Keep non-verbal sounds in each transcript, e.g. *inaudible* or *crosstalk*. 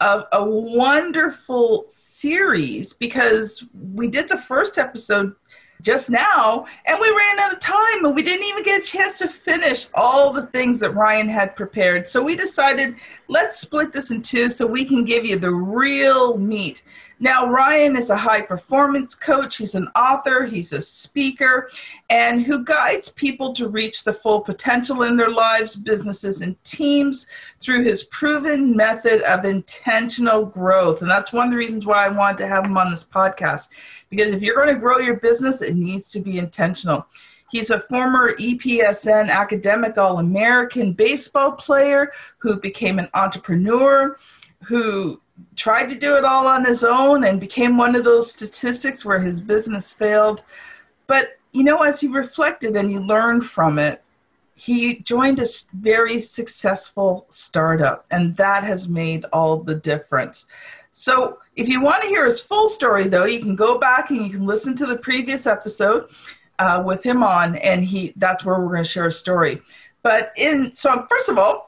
of a wonderful series because we did the first episode just now and we ran out of time and we didn't even get a chance to finish all the things that Ryan had prepared. So we decided let's split this in two so we can give you the real meat. Now, Ryan is a high performance coach, he's an author, he's a speaker, and who guides people to reach the full potential in their lives, businesses, and teams through his proven method of intentional growth. And that's one of the reasons why I wanted to have him on this podcast, because if you're going to grow your business, it needs to be intentional. He's a former ESPN academic All American baseball player who became an entrepreneur, who tried to do it all on his own and became one of those statistics where his business failed. But, you know, as he reflected and he learned from it, he joined a very successful startup, and that has made all the difference. So, if you want to hear his full story, though, you can go back and you can listen to the previous episode uh, with him on, and he—that's where we're going to share a story. But in so, first of all,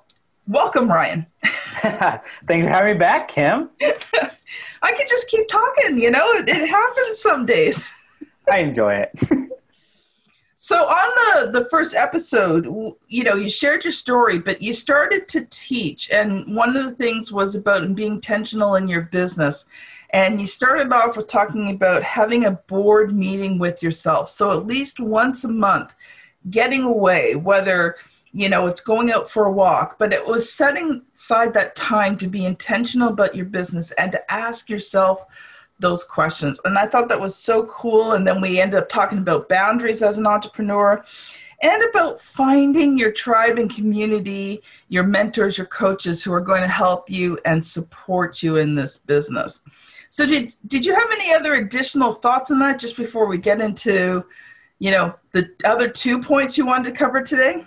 welcome, Ryan. *laughs* Thanks for having me back, Kim. *laughs* I could just keep talking, you know, it, it happens some days. *laughs* I enjoy it. so, on the, the first episode, you know, you shared your story, but you started to teach. And one of the things was about being intentional in your business. And you started off with talking about having a board meeting with yourself. So, at least once a month, getting away, whether you know it's going out for a walk but it was setting aside that time to be intentional about your business and to ask yourself those questions. And i thought that was so cool. And then we ended up talking about boundaries as an entrepreneur and about finding your tribe and community your mentors your coaches who are going to help you and support you in this business. So did did you have any other additional thoughts on that just before we get into you know the other two points you wanted to cover today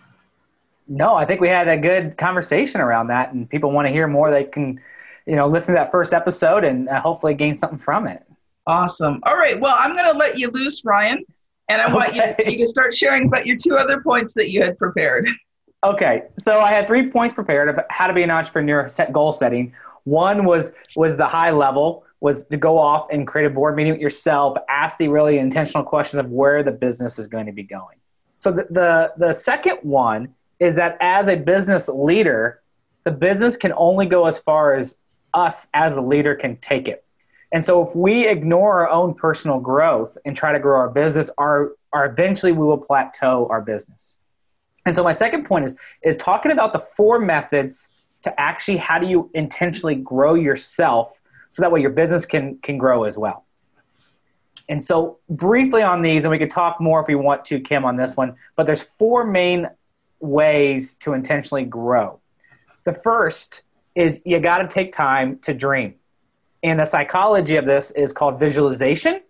no, I think we had a good conversation around that, and people want to hear more. They can, you know, listen to that first episode and uh, hopefully gain something from it. Awesome. All right. Well, I'm going to let you loose, Ryan, and I okay. want you you can start sharing about your two other points that you had prepared. *laughs* Okay. So I had three points prepared of how to be an entrepreneur, set goal setting. One was was the high level was to go off and create a board meeting with yourself, ask the really intentional questions of where the business is going to be going. So the, the, the second one is that as a business leader, the business can only go as far as us as a leader can take it. And so if we ignore our own personal growth and try to grow our business, our, our eventually we will plateau our business. And so my second point is is talking about the four methods to actually how do you intentionally grow yourself so that way your business can can grow as well. And so briefly on these, and we could talk more if we want to, Kim, on this one, but there's four main ways to intentionally grow. The first is you got to take time to dream. And the psychology of this is called visualization.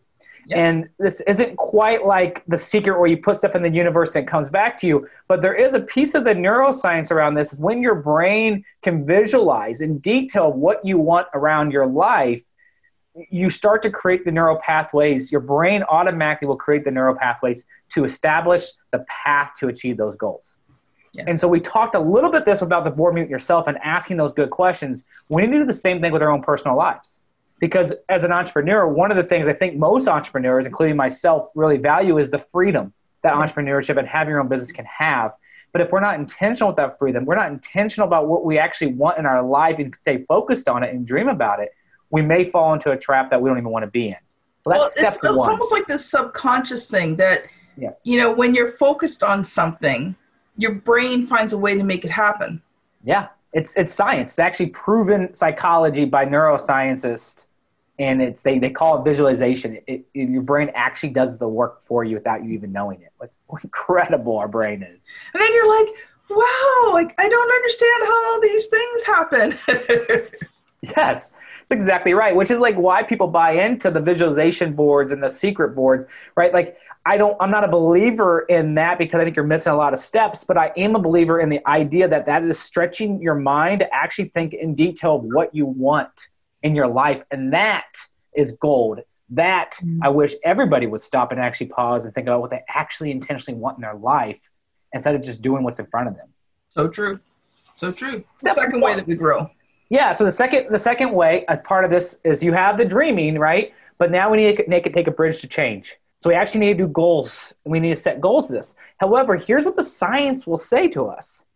Yep. And this isn't quite like the secret where you put stuff in the universe and it comes back to you, but there is a piece of the neuroscience around this is when your brain can visualize in detail what you want around your life, you start to create the neural pathways. Your brain automatically will create the neural pathways to establish the path to achieve those goals. Yes. And so we talked a little bit this about the board meeting yourself and asking those good questions. We need to do the same thing with our own personal lives. Because as an entrepreneur, one of the things I think most entrepreneurs, including myself, really value is the freedom that entrepreneurship and having your own business can have. But if we're not intentional with that freedom, we're not intentional about what we actually want in our life and stay focused on it and dream about it, we may fall into a trap that we don't even want to be in. So well, it's, it's almost like this subconscious thing that, yes. you know, when you're focused on something, your brain finds a way to make it happen. Yeah, it's it's science. It's actually proven psychology by neuroscientists, and it's they, they call it visualization. It, it, your brain actually does the work for you without you even knowing it. What's *laughs* incredible our brain is. And then you're like, wow, like I don't understand how all these things happen. *laughs* yes, that's exactly right. Which is like why people buy into the visualization boards and the secret boards, right? Like I don't, I'm not a believer in that because I think you're missing a lot of steps, but I am a believer in the idea that that is stretching your mind to actually think in detail of what you want in your life. And that is gold. That mm-hmm. I wish everybody would stop and actually pause and think about what they actually intentionally want in their life instead of just doing what's in front of them. So true. So true. the second way that we grow. Yeah. So the second, the second way, as part of this, is you have the dreaming, right? But now we need to make it take a bridge to change. So we actually need to do goals. We need to set goals to this. However, here's what the science will say to us.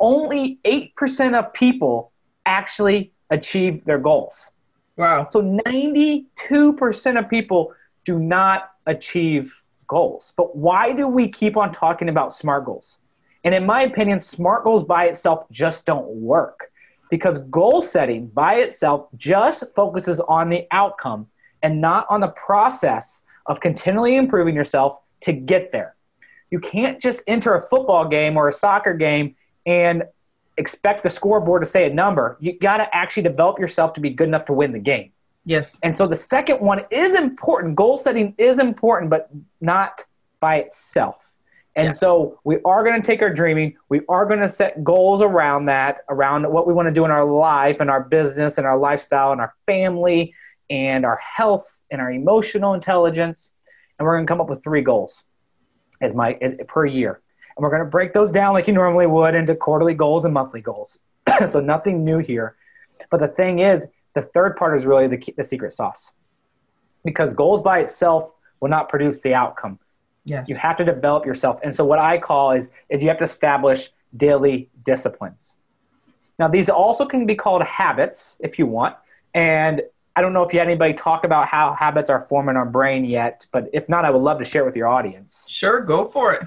Only 8% of people actually achieve their goals. Wow. So 92% of people do not achieve goals. But why do we keep on talking about SMART goals? And in my opinion, SMART goals by itself just don't work because goal setting by itself just focuses on the outcome and not on the process of continually improving yourself to get there. You can't just enter a football game or a soccer game and expect the scoreboard to say a number. You got to actually develop yourself to be good enough to win the game. Yes. And so the second one is important. Goal setting is important, but not by itself. And yeah. so we are going to take our dreaming. We are going to set goals around that, around what we want to do in our life and our business and our lifestyle and our family and our health and our emotional intelligence, and we're going to come up with three goals as my as, per year. And we're going to break those down like you normally would into quarterly goals and monthly goals. *clears throat* so nothing new here. But the thing is, the third part is really the, the secret sauce. Because goals by itself will not produce the outcome. Yes. You have to develop yourself. And so what I call is is you have to establish daily disciplines. Now these also can be called habits if you want. And I don't know if you had anybody talk about how habits are forming our brain yet, but if not, I would love to share with your audience. Sure, go for it.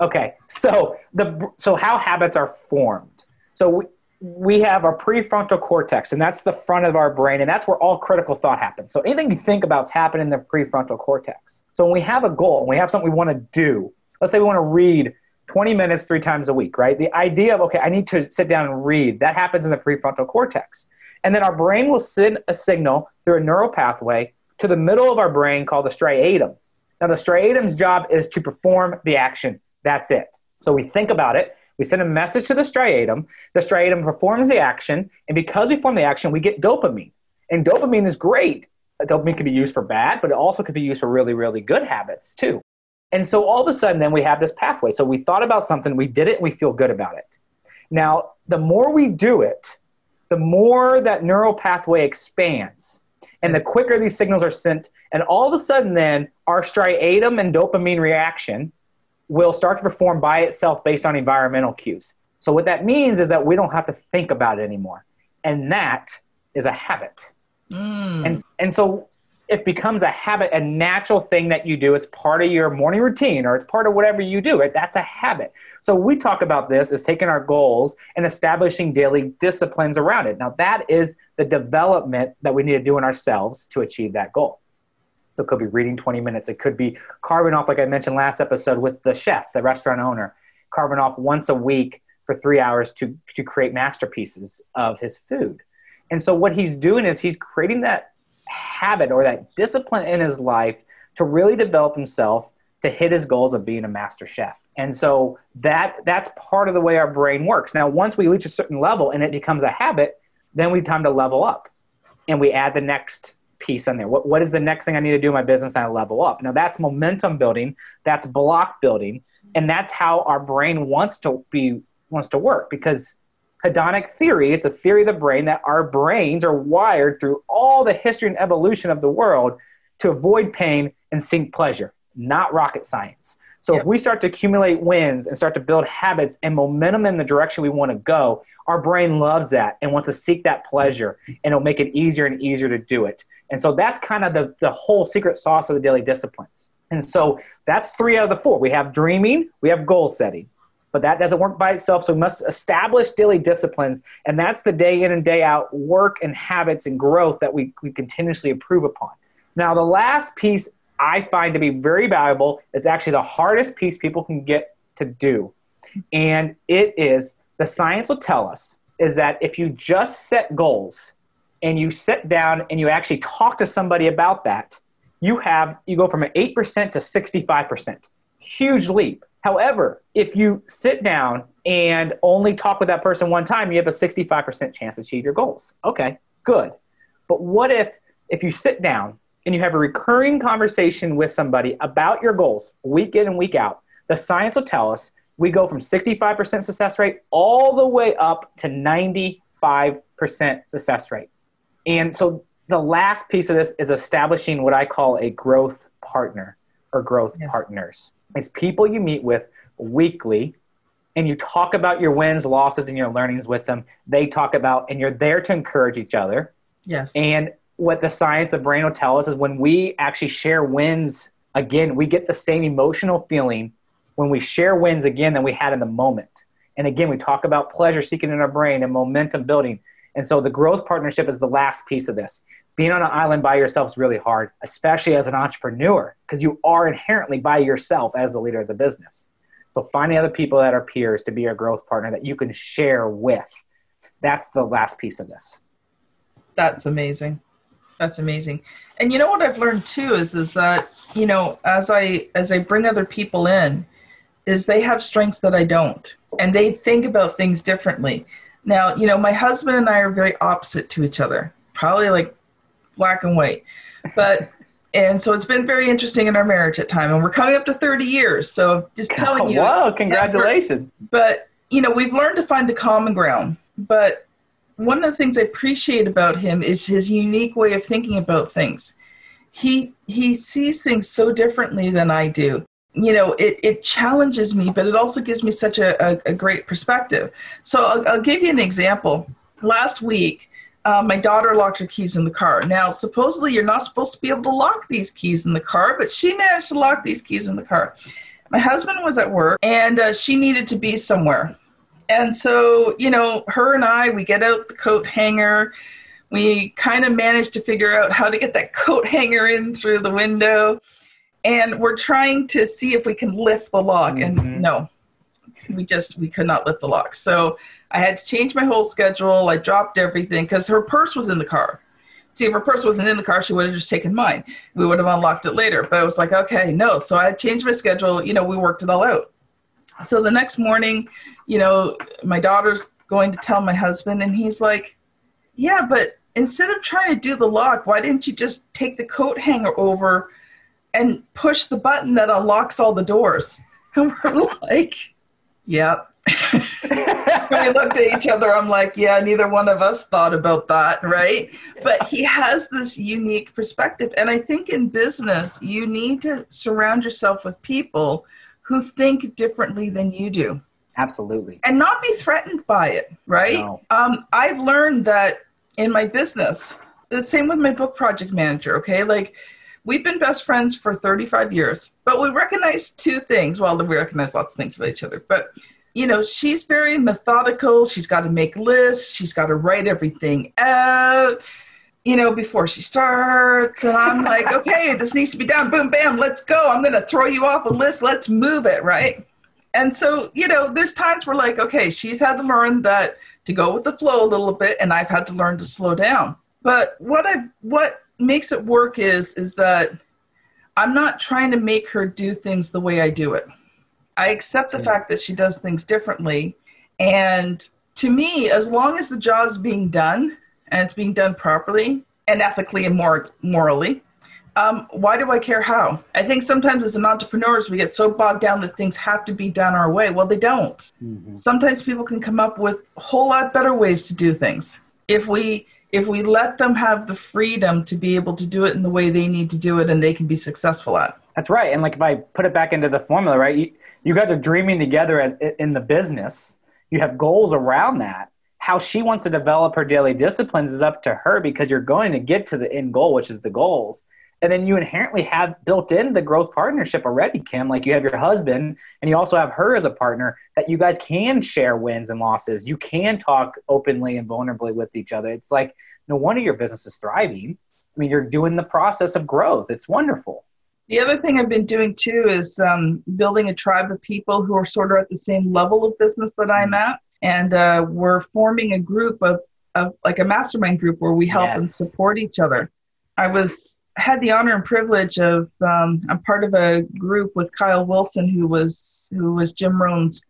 Okay, so the so how habits are formed. So we, we have our prefrontal cortex, and that's the front of our brain, and that's where all critical thought happens. So anything you think about is happening in the prefrontal cortex. So when we have a goal, and we have something we want to do, let's say we want to read 20 minutes three times a week, right? The idea of, okay, I need to sit down and read, that happens in the prefrontal cortex. And then our brain will send a signal through a neural pathway to the middle of our brain called the striatum. Now, the striatum's job is to perform the action. That's it. So we think about it. We send a message to the striatum. The striatum performs the action. And because we perform the action, we get dopamine. And dopamine is great. Dopamine can be used for bad, but it also could be used for really, really good habits too. And so all of a sudden, then we have this pathway. So we thought about something, we did it, and we feel good about it. Now, the more we do it, the more that neural pathway expands and the quicker these signals are sent. And all of a sudden, then our striatum and dopamine reaction will start to perform by itself based on environmental cues. So, what that means is that we don't have to think about it anymore. And that is a habit. Mm. And, and so, it becomes a habit, a natural thing that you do. It's part of your morning routine or it's part of whatever you do. Right? That's a habit. So we talk about this as taking our goals and establishing daily disciplines around it. Now that is the development that we need to do in ourselves to achieve that goal. So it could be reading 20 minutes. It could be carving off, like I mentioned last episode with the chef, the restaurant owner, carving off once a week for three hours to, to create masterpieces of his food. And so what he's doing is he's creating that habit or that discipline in his life to really develop himself to hit his goals of being a master chef. And so that that's part of the way our brain works. Now, once we reach a certain level and it becomes a habit, then we time to level up, and we add the next piece in there. What what is the next thing I need to do in my business? And I level up. Now that's momentum building. That's block building, and that's how our brain wants to be wants to work because hedonic theory it's a theory of the brain that our brains are wired through all the history and evolution of the world to avoid pain and seek pleasure not rocket science So Yep. if we start to accumulate wins and start to build habits and momentum in the direction we want to go, our brain loves that and wants to seek that pleasure and it'll make it easier and easier to do it. And so that's kind of the, the whole secret sauce of the daily disciplines. And so that's three out of the four. We have dreaming, we have goal setting, but that doesn't work by itself. So we must establish daily disciplines. And that's the day in and day out work and habits and growth that we, we continuously improve upon. Now, the last piece I find to be very valuable is actually the hardest piece people can get to do. And it is the science will tell us is that if you just set goals and you sit down and you actually talk to somebody about that, you have you go from an 8% to 65%. Huge leap. However, if you sit down and only talk with that person one time, you have a 65% chance to achieve your goals. Okay, good. But what if if you sit down and you have a recurring conversation with somebody about your goals week in and week out, the science will tell us we go from 65% success rate all the way up to 95% success rate. And so the last piece of this is establishing what I call a growth partner or growth Yes. partners. It's people you meet with weekly and you talk about your wins, losses, and your learnings with them. They talk about, and you're there to encourage each other. Yes. And what the science of brain will tell us is when we actually share wins again, we get the same emotional feeling when we share wins again than we had in the moment. And again, we talk about pleasure seeking in our brain and momentum building. And so the growth partnership is the last piece of this. Being on an island by yourself is really hard, especially as an entrepreneur, because you are inherently by yourself as the leader of the business. So finding other people that are peers to be your growth partner that you can share with. That's the last piece of this. That's amazing. That's amazing. And you know what I've learned too is is that, you know, as I as I bring other people in, is they have strengths that I don't. And they think about things differently. Now, you know, my husband and I are very opposite to each other. Probably like black and white. But *laughs* and so it's been very interesting in our marriage at time and we're coming up to 30 years. So just telling you Whoa, congratulations. but you know we've learned to find the common ground but one of the things i appreciate about him is his unique way of thinking about things he he sees things so differently than i do you know it, it challenges me but it also gives me such a, a, a great perspective so I'll, I'll give you an example last week uh, my daughter locked her keys in the car. Now, supposedly, you're not supposed to be able to lock these keys in the car, but she managed to lock these keys in the car. My husband was at work and uh, she needed to be somewhere. And so, you know, her and I, we get out the coat hanger. We kind of managed to figure out how to get that *laughs* coat hanger in through the window. And we're trying to see if we can lift the lock. Mhm. And no, we just, we could not lift the lock. So I had to change my whole schedule. I dropped everything because her purse was in the car. See, if her purse wasn't in the car, she would have just taken mine. We would have unlocked it later. But I was like, okay, no. So I changed my schedule. You know, we worked it all out. So the next morning, you know, my daughter's going to tell my husband, and he's like, yeah, but instead of trying to do the lock, why didn't you just take the coat hanger over and push the button that unlocks all the doors? *laughs* And we're like, yeah. We looked at each other. I'm like, yeah, neither one of us thought about that, right? But he has this unique perspective. And I think in business, you need to surround yourself with people who think differently than you do Absolutely. and not be threatened by it, right? No. Um, I've learned that in my business, the same with my book project manager, okay? Like, we've been best friends for 35 years, but we recognize two things. Well, we recognize lots of things about each other, but you know, she's very methodical. She's got to make lists. She's got to write everything out, you know, before she starts. And I'm like, *laughs* okay, this needs to be done. Boom, bam, let's go. I'm going to throw you off a list. Let's move it, right? And so, you know, there's times where like, okay, she's had to learn that to go with the flow a little bit, and I've had to learn to slow down. But what I what makes it work is is that I'm not trying to make her do things the way I do it. I accept the fact that she does things differently. And to me, as long as the job is being done and it's being done properly and ethically and mor- morally, um, why do I care how? I think sometimes as an entrepreneurs, we get so bogged down that things have to be done our way. Well, they don't. Mhm. Sometimes people can come up with a whole lot better ways to do things. If we if we let them have the freedom to be able to do it in the way they need to do it and they can be successful at. That's right. And like if I put it back into the formula, right? You, guys are dreaming together at, in the business. You have goals around that. How she wants to develop her daily disciplines is up to her because you're going to get to the end goal, which is the goals. And then you inherently have built in the growth partnership already, Kim. Like you have your husband and you also have her as a partner that you guys can share wins and losses. You can talk openly and vulnerably with each other. It's like no wonder your business is thriving. I mean, you're doing the process of growth. It's wonderful. The other thing I've been doing too is um, building a tribe of people who are sort of at the same level of business that I'm mm. at. And uh, we're forming a group of, of like a mastermind group where we help yes. and support each other. I was had the honor and privilege of um, I'm part of a group with Kyle Wilson, who was who was Jim Rohn's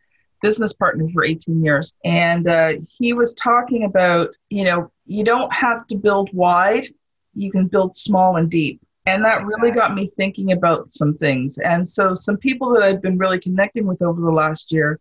business partner for 18 years, and uh, he was talking about you know you don't have to build wide, you can build small and deep, and that really got me thinking about some things. And so some people that I've been really connecting with over the last year.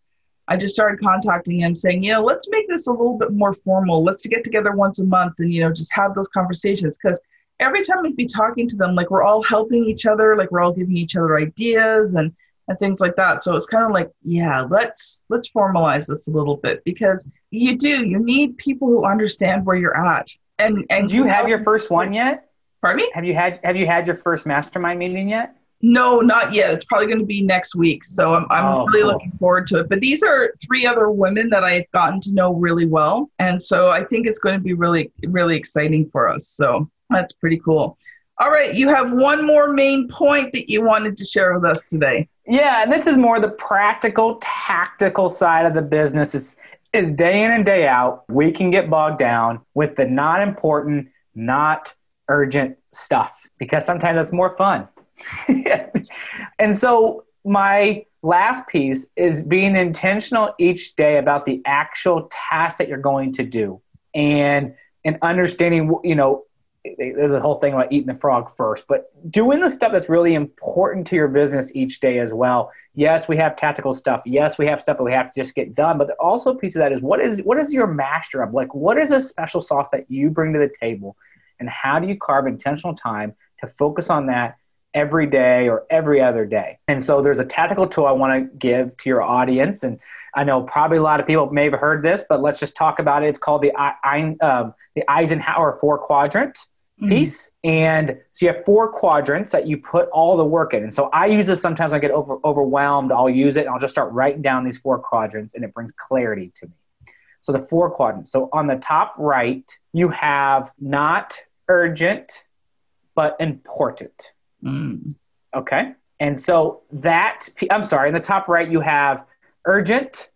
I just started contacting him saying, you know, let's make this a little bit more formal. Let's get together once a month and, you know, just have those conversations. Because every time we'd be talking to them, like we're all helping each other, like we're all giving each other ideas and and things like that. So it's kind of like, yeah, let's let's formalize this a little bit because you do you need people who understand where you're at. And and do you have your first one yet? Pardon me? Have you had Have you had your first mastermind meeting yet? No, not yet. It's probably going to be next week. So I'm, I'm oh, really cool. looking forward to it. But these are three other women that I've gotten to know really well. And so I think it's going to be really, really exciting for us. So that's pretty cool. All right, you have one more main point that you wanted to share with us today. Yeah, and this is more the practical, tactical side of the business. Is is day in and day out, we can get bogged down with the not important, not urgent stuff because sometimes it's more fun. *laughs* and so my last piece is being intentional each day about the actual task that you're going to do and and understanding you know there's a whole thing about eating the frog first, but doing the stuff that's really important to your business each day as well. Yes, we have tactical stuff. Yes, we have stuff that we have to just get done, but also a piece of that is what is what is your master of? Like what is a special sauce that you bring to the table and how do you carve intentional time to focus on that every day or every other day? And so there's a tactical tool I want to give to your audience and I know probably a lot of people may have heard this, but let's just talk about it. It's called the, I, um, the Eisenhower four quadrant mm-hmm. piece. And so you have four quadrants that you put all the work in. And so I use this sometimes when I get over, overwhelmed. I'll use it and I'll just start writing down these four quadrants and it brings clarity to me. So the four quadrants. So on the top right, you have not urgent, but important. Mm. Okay. And so that, I'm sorry, in the top right, you have urgent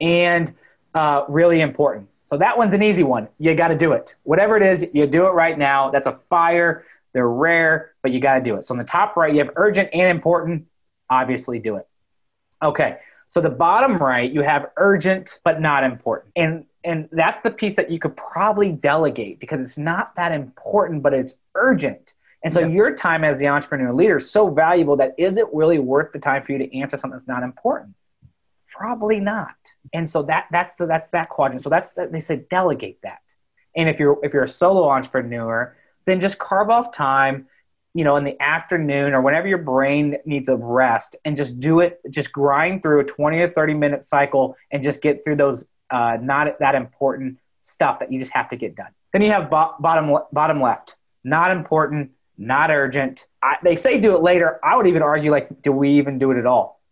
and uh, really important. So that one's an easy one. You got to do it. Whatever it is, you do it right now. That's a fire. They're rare, but you got to do it. So on the top right, you have urgent and important. Obviously, do it. Okay. So the bottom right, you have urgent but not important. And and that's the piece that you could probably delegate because it's not that important, but it's urgent. And so your time as the entrepreneur leader is so valuable that is it really worth the time for you to answer something that's not important? Probably not. And so that that's the that's that quadrant. So that's they say delegate that. And if you're if you're a solo entrepreneur, then just carve off time, you know, in the afternoon or whenever your brain needs a rest, and just do it. Just grind through a twenty or thirty minute cycle, and just get through those uh, not that important stuff that you just have to get done. Then you have bo- bottom bottom left, not important, not urgent. I, they say do it later. I would even argue like, do we even do it at all?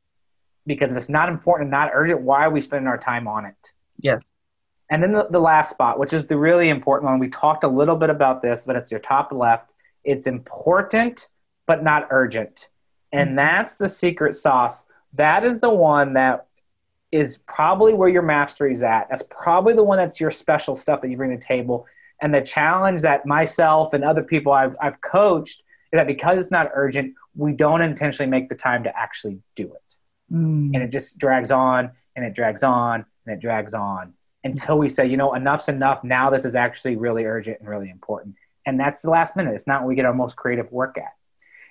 because if it's not important and not urgent, why are we spending our time on it? Yes. And then the, the last spot, which is the really important one, we talked a little bit about this, but it's your top left. It's important, but not urgent. And mm-hmm. that's the secret sauce. That is the one that is probably where your mastery is at. That's probably the one that's your special stuff that you bring to the table. And the challenge that myself and other people I've, I've coached is that because it's not urgent, we don't intentionally make the time to actually do it. Mm. And it just drags on and it drags on and it drags on until we say, you know, enough's enough. Now this is actually really urgent and really important. And that's the last minute. It's not when we get our most creative work at.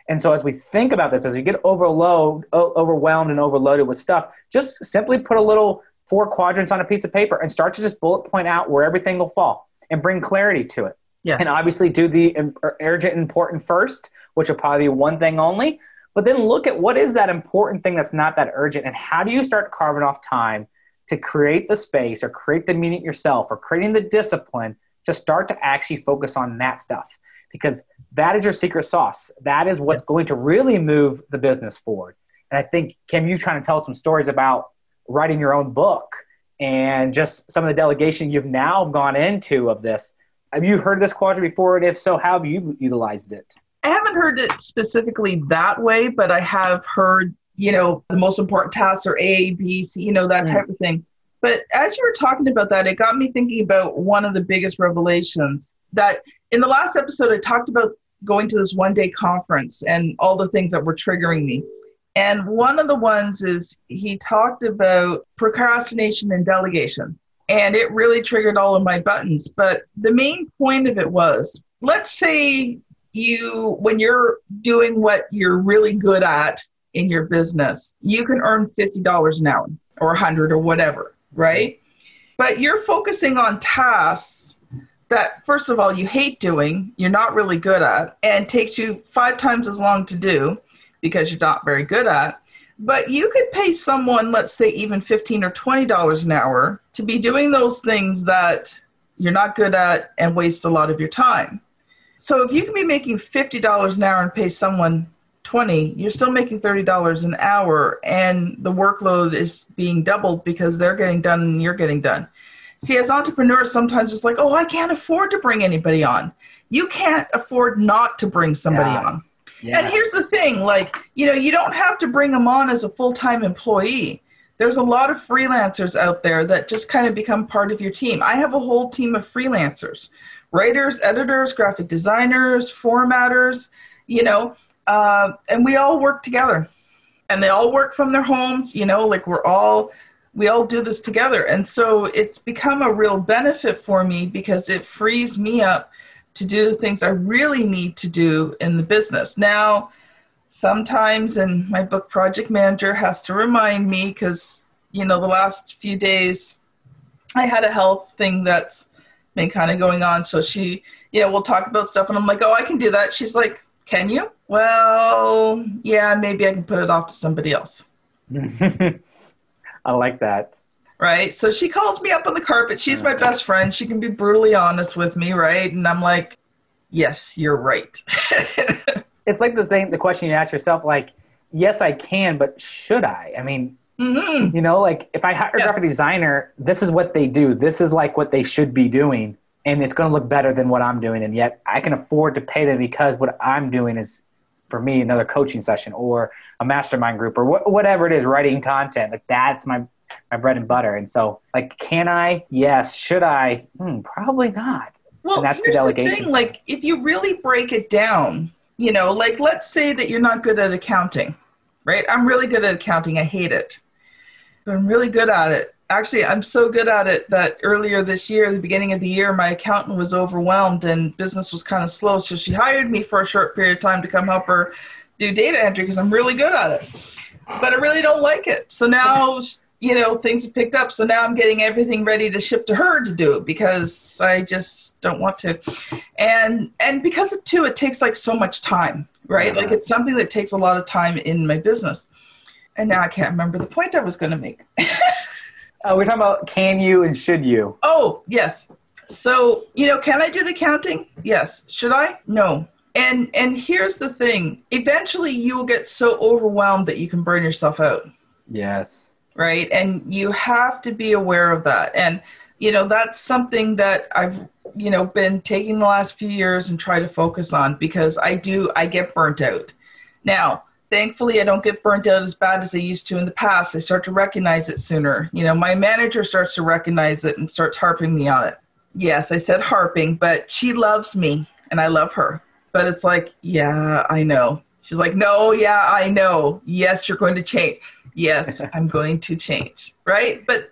And so as we think about this, as we get overload, overwhelmed and overloaded with stuff, just simply put a little four quadrants on a piece of paper and start to just bullet point out where everything will fall and bring clarity to it. Yes. And obviously do the er, urgent important first, which will probably be one thing only. But then look at what is that important thing that's not that urgent, and how do you start carving off time to create the space or create the meaning yourself or creating the discipline to start to actually focus on that stuff because that is your secret sauce. That is what's going to really move the business forward. And I think, Kim, you trying to tell some stories about writing your own book and just some of the delegation you've now gone into of this. Have you heard this quadrant before? And if so, how have you utilized it? I haven't heard it specifically that way, but I have heard, you know, the most important tasks are A, B, C, you know, that mm. type of thing. But as you were talking about that, it got me thinking about one of the biggest revelations that in the last episode, I talked about going to this one day conference and all the things that were triggering me. And one of the ones is he talked about procrastination and delegation. And it really triggered all of my buttons. But the main point of it was let's say you, when you're doing what you're really good at in your business, you can earn $50 an hour or 100 or whatever, right? But you're focusing on tasks that first of all you hate doing, you're not really good at, and takes you five times as long to do because you're not very good at. But you could pay someone, let's say even fifteen or twenty dollars an hour, to be doing those things that you're not good at and waste a lot of your time. So if you can be making fifty dollars an hour and pay someone 20 you're still making $30 an hour and the workload is being doubled because they're getting done and you're getting done See, as entrepreneurs, sometimes it's like, oh, I can't afford to bring anybody on. You can't afford not to bring somebody yeah. on. Yes. And here's the thing like, you know, you don't have to bring them on as a full time employee. There's a lot of freelancers out there that just kind of become part of your team. I have a whole team of freelancers writers, editors, graphic designers, formatters, you know, uh, and we all work together. And they all work from their homes, you know, like we're all we all do this together. And so it's become a real benefit for me because it frees me up to do the things I really need to do in the business. Now, sometimes, and my book project manager has to remind me because, you know, the last few days I had a health thing that's been kind of going on. So she, you know, we'll talk about stuff and I'm like, oh, I can do that. She's like, can you? Well, yeah, maybe I can put it off to somebody else. *laughs* I like that. Right. So she calls me up on the carpet. She's my best friend. She can be brutally honest with me, right? And I'm like, yes, you're right. *laughs* it's like the same the question you ask yourself, like, yes, I can, but should I? I mean, mm-hmm. you know, like if I hire a graphic designer, this is what they do. This is like what they should be doing. And it's going to look better than what I'm doing. And yet I can afford to pay them because what I'm doing is for me another coaching session or a mastermind group or wh- whatever it is writing content like that's my my bread and butter. And so like can i? Yes. Should i? Hmm, probably not. Well and that's the delegation the thing, like if you really break it down you know like let's say that you're not good at accounting right? I'm really good at accounting. I hate it. But i'm really good at it actually i'm so good at it that earlier this year the beginning of the year my accountant was overwhelmed and business was kind of slow so she hired me for a short period of time to come help her do data entry because i'm really good at it. But i really don't like it. So now you know things have picked up so now i'm getting everything ready to ship to her to do it because i just don't want to. And and because of too it takes like so much time right? Like it's something that takes a lot of time in my business. And now i can't remember the point i was going to make *laughs* Uh, we're talking about can you and should you. Oh, yes. So, you know, can I do the counting? Yes. Should I? No. And and here's the thing. Eventually you will get so overwhelmed that you can burn yourself out. Yes. Right? And you have to be aware of that. And you know, that's something that I've you know been taking the last few years and try to focus on because I do I get burnt out. Now, thankfully I don't get burnt out as bad as I used to in the past. I start to recognize it sooner. You know, my manager starts to recognize it and starts harping me on it. Yes, I said harping, but she loves me and I love her. But it's like, yeah, I know. She's like, no, yeah, I know. Yes, you're going to change. Yes, *laughs* I'm going to change. Right? But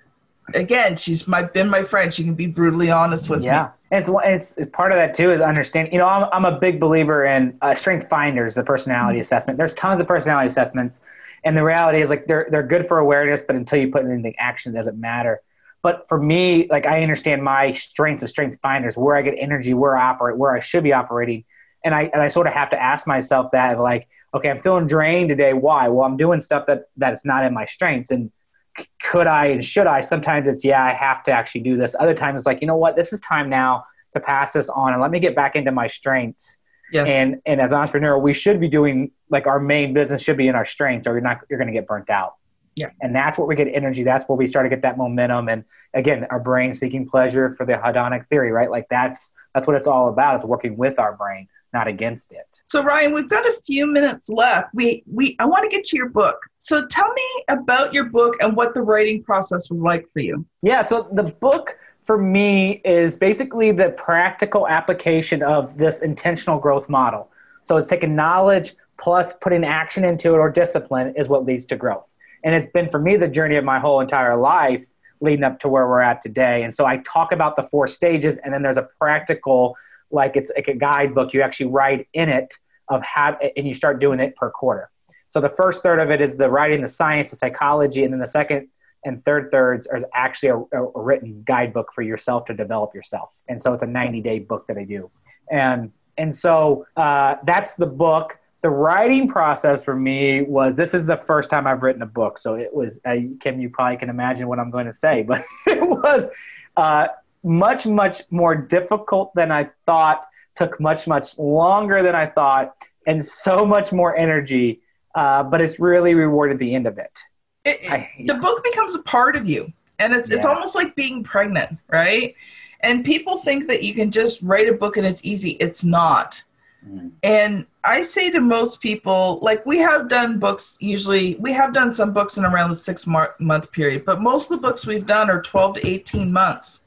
again, she's my been my friend. She can be brutally honest with yeah. me. And it's, it's, it's part of that too is understanding. You know, I'm I'm a big believer in uh, Strength Finders, the personality mm-hmm. assessment. There's tons of personality assessments, and the reality is like they're they're good for awareness, but until you put it into action, it doesn't matter. But for me, like I understand my strengths of strength finders, where I get energy, where I operate, where I should be operating. And I, and I sort of have to ask myself that like, okay, I'm feeling drained today. Why? Well, I'm doing stuff that, that is not in my strengths. And could I and should I? Sometimes it's, yeah, I have to actually do this. Other times it's like, you know what? This is time now to pass this on and let me get back into my strengths. Yes. And, and as an entrepreneur, we should be doing like our main business should be in our strengths or you're not, you're going to get burnt out. Yeah. And that's where we get energy. That's where we start to get that momentum. And again, our brain seeking pleasure for the hedonic theory, right? Like that's that's what it's all about. It's working with our brain, not against it. So Ryan, we've got a few minutes left. We we I want to get to your book. So tell me about your book and what the writing process was like for you. Yeah, so the book for me is basically the practical application of this intentional growth model. So it's taking knowledge plus putting action into it or discipline is what leads to growth. And it's been for me the journey of my whole entire life leading up to where we're at today. And so I talk about the four stages, and then there's a practical, like it's like a guidebook you actually write in it of how, and you start doing it per quarter. So the first third of it is the writing, the science, the psychology, and then the second and third thirds are actually a, a written guidebook for yourself to develop yourself. And so it's a 90 day book that I do. And and so uh, that's the book the writing process for me was this is the first time I've written a book. So it was, uh, Kim, you probably can imagine what I'm going to say, *laughs* but it was uh, much, much more difficult than I thought, took much, much longer than I thought, and so much more energy. Uh, but it's really rewarded the end of it. it, it I, the book becomes a part of you, and it's, yes. it's almost like being pregnant, right? And people think that you can just write a book and it's easy. It's not Mm-hmm. And I say to most people, like we have done books, usually we have done some books in around the six month period, but most of the books we've done are 12 to 18 months.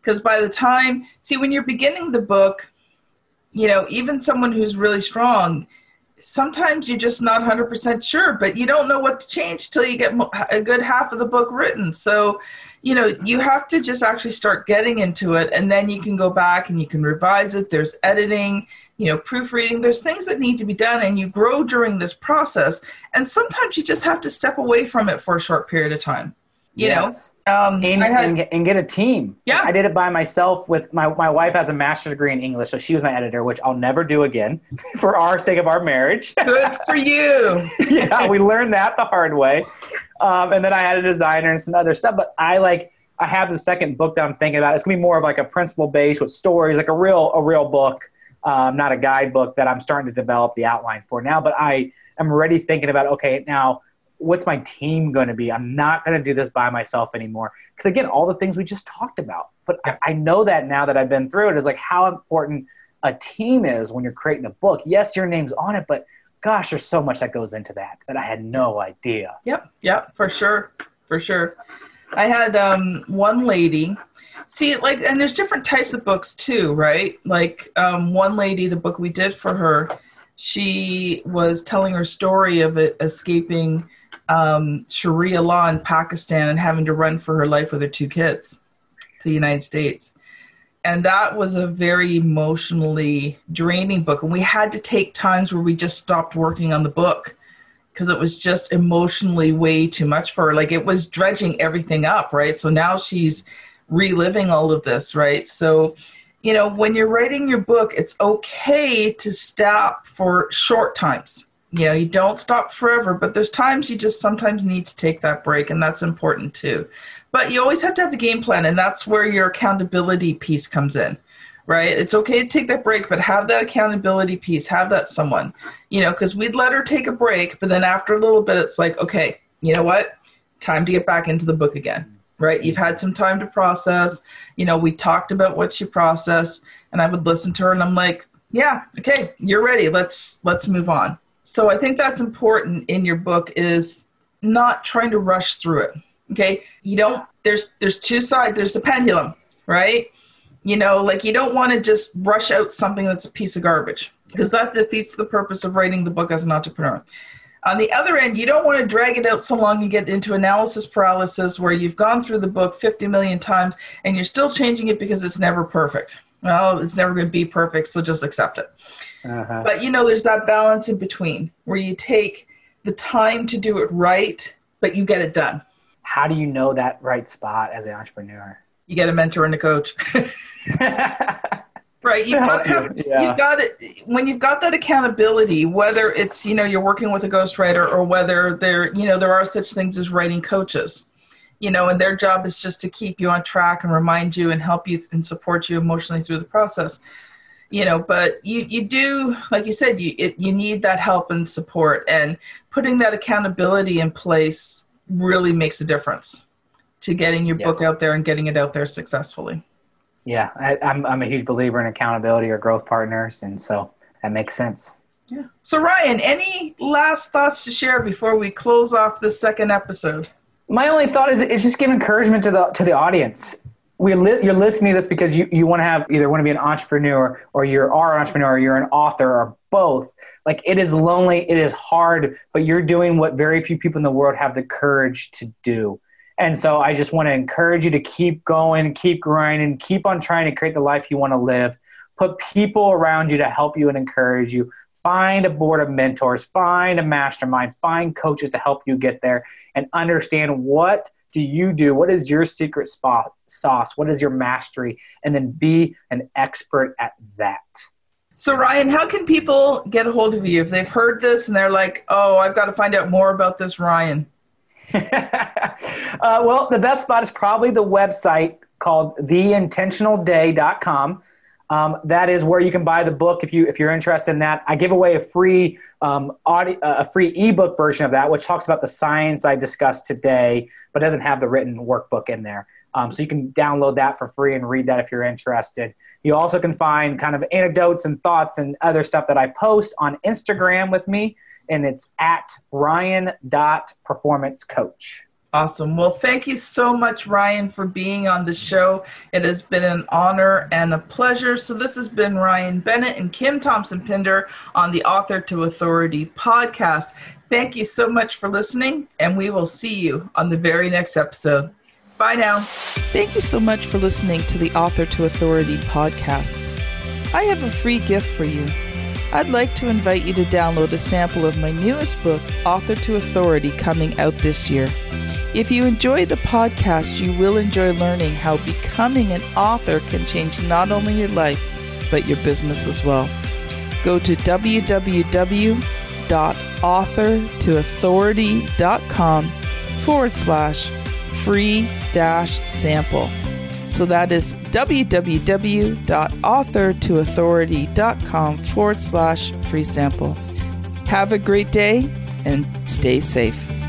Because by the time, see, when you're beginning the book, you know, even someone who's really strong, sometimes you're just not 100% sure, but you don't know what to change till you get a good half of the book written. So, you know, you have to just actually start getting into it, and then you can go back and you can revise it. There's editing, you know, proofreading. There's things that need to be done, and you grow during this process. And sometimes you just have to step away from it for a short period of time. You yes. know, um, and, had, and, get, and, get, a team. Yeah, I did it by myself. With my my wife has a master's degree in English, so she was my editor, which I'll never do again *laughs* for our sake of our marriage. Good for you. *laughs* yeah, we learned that the hard way. Um, and then I had a designer and some other stuff. But I like I have the second book that I'm thinking about. It's gonna be more of like a principle based with stories, like a real a real book, um, not a guidebook that I'm starting to develop the outline for now. But I am already thinking about okay now. What's my team going to be? I'm not going to do this by myself anymore. Because again, all the things we just talked about. But I, I know that now that I've been through it is like how important a team is when you're creating a book. Yes, your name's on it, but gosh, there's so much that goes into that that I had no idea. Yep, yep, for sure, for sure. I had um, one lady. See, like, and there's different types of books too, right? Like, um, one lady, the book we did for her, she was telling her story of escaping um, Sharia law in Pakistan and having to run for her life with her two kids to the United States. And that was a very emotionally draining book. And we had to take times where we just stopped working on the book because it was just emotionally way too much for her. Like it was dredging everything up right? So now she's reliving all of this right? So you know when you're writing your book it's okay to stop for short times you know you don't stop forever but there's times you just sometimes need to take that break and that's important too but you always have to have the game plan, and that's where your accountability piece comes in, right? It's okay to take that break, but have that accountability piece, have that someone, you know, because we'd let her take a break, but then after a little bit, it's like, okay, you know what? Time to get back into the book again, right? You've had some time to process. You know, we talked about what she processed, and I would listen to her, and I'm like, yeah, okay, you're ready. Let's let's move on. So I think that's important in your book is not trying to rush through it Okay. You don't, there's, there's two sides. There's the pendulum, right? You know, like you don't want to just rush out something that's a piece of garbage because that defeats the purpose of writing the book as an entrepreneur. On the other end, you don't want to drag it out so long and get into analysis paralysis where you've gone through the book 50 million times and you're still changing it because it's never perfect. Well, it's never going to be perfect, so just accept it. Uh-huh. But you know, there's that balance in between where you take the time to do it right, but you get it done how do you know that right spot as an entrepreneur? You get a mentor and a coach. *laughs* right you've got, have, yeah. you've got it when you've got that accountability whether it's you know you're working with a ghostwriter or whether there you know there are such things as writing coaches you know and their job is just to keep you on track and remind you and help you and support you emotionally through the process you know but you you do like you said you it, you need that help and support and putting that accountability in place really makes a difference to getting your yeah. book out there and getting it out there successfully. Yeah I, I'm, I'm a huge believer in accountability or growth partners and so that makes sense. Yeah. So ryan any last thoughts to share before we close off this second episode? My only thought is it's just give encouragement to the to the audience we li- you're listening to this because you, you want to have either want to be an entrepreneur or you are an entrepreneur or you're an author or both. Like it is lonely it is hard but you're doing what very few people in the world have the courage to do. And so i just want to encourage you to keep going keep grinding keep on trying to create the life you want to live. Put people around you to help you and encourage you. Find a board of mentors find a mastermind find coaches to help you get there and understand what do you do? What is your secret spot, sauce? What is your mastery? And then be an expert at that. So, Ryan, how can people get a hold of you if they've heard this and they're like, oh, I've got to find out more about this Ryan? *laughs* uh, well, the best spot is probably the website called theintentionalday.com. Um, that is where you can buy the book if you if you're interested in that. I give away a free um, audio, a free ebook version of that, which talks about the science I discussed today, but doesn't have the written workbook in there. Um, so you can download that for free and read that if you're interested. You also can find kind of anecdotes and thoughts and other stuff that I post on Instagram with me, and it's at ryan.performancecoach. Awesome. Well, thank you so much, Ryan, for being on the show. It has been an honor and a pleasure. So, this has been Ryan Bennett and Kim Thompson Pinder on the Author to Authority podcast. Thank you so much for listening, and we will see you on the very next episode. Bye now. Thank you so much for listening to the Author to Authority podcast. I have a free gift for you. I'd like to invite you to download a sample of my newest book, Author to Authority, coming out this year. If you enjoy the podcast, you will enjoy learning how becoming an author can change not only your life, but your business as well. Go to www.authortoauthority.com forward slash free dash sample. So that is www.authortoauthority.com forward slash free sample. Have a great day and stay safe.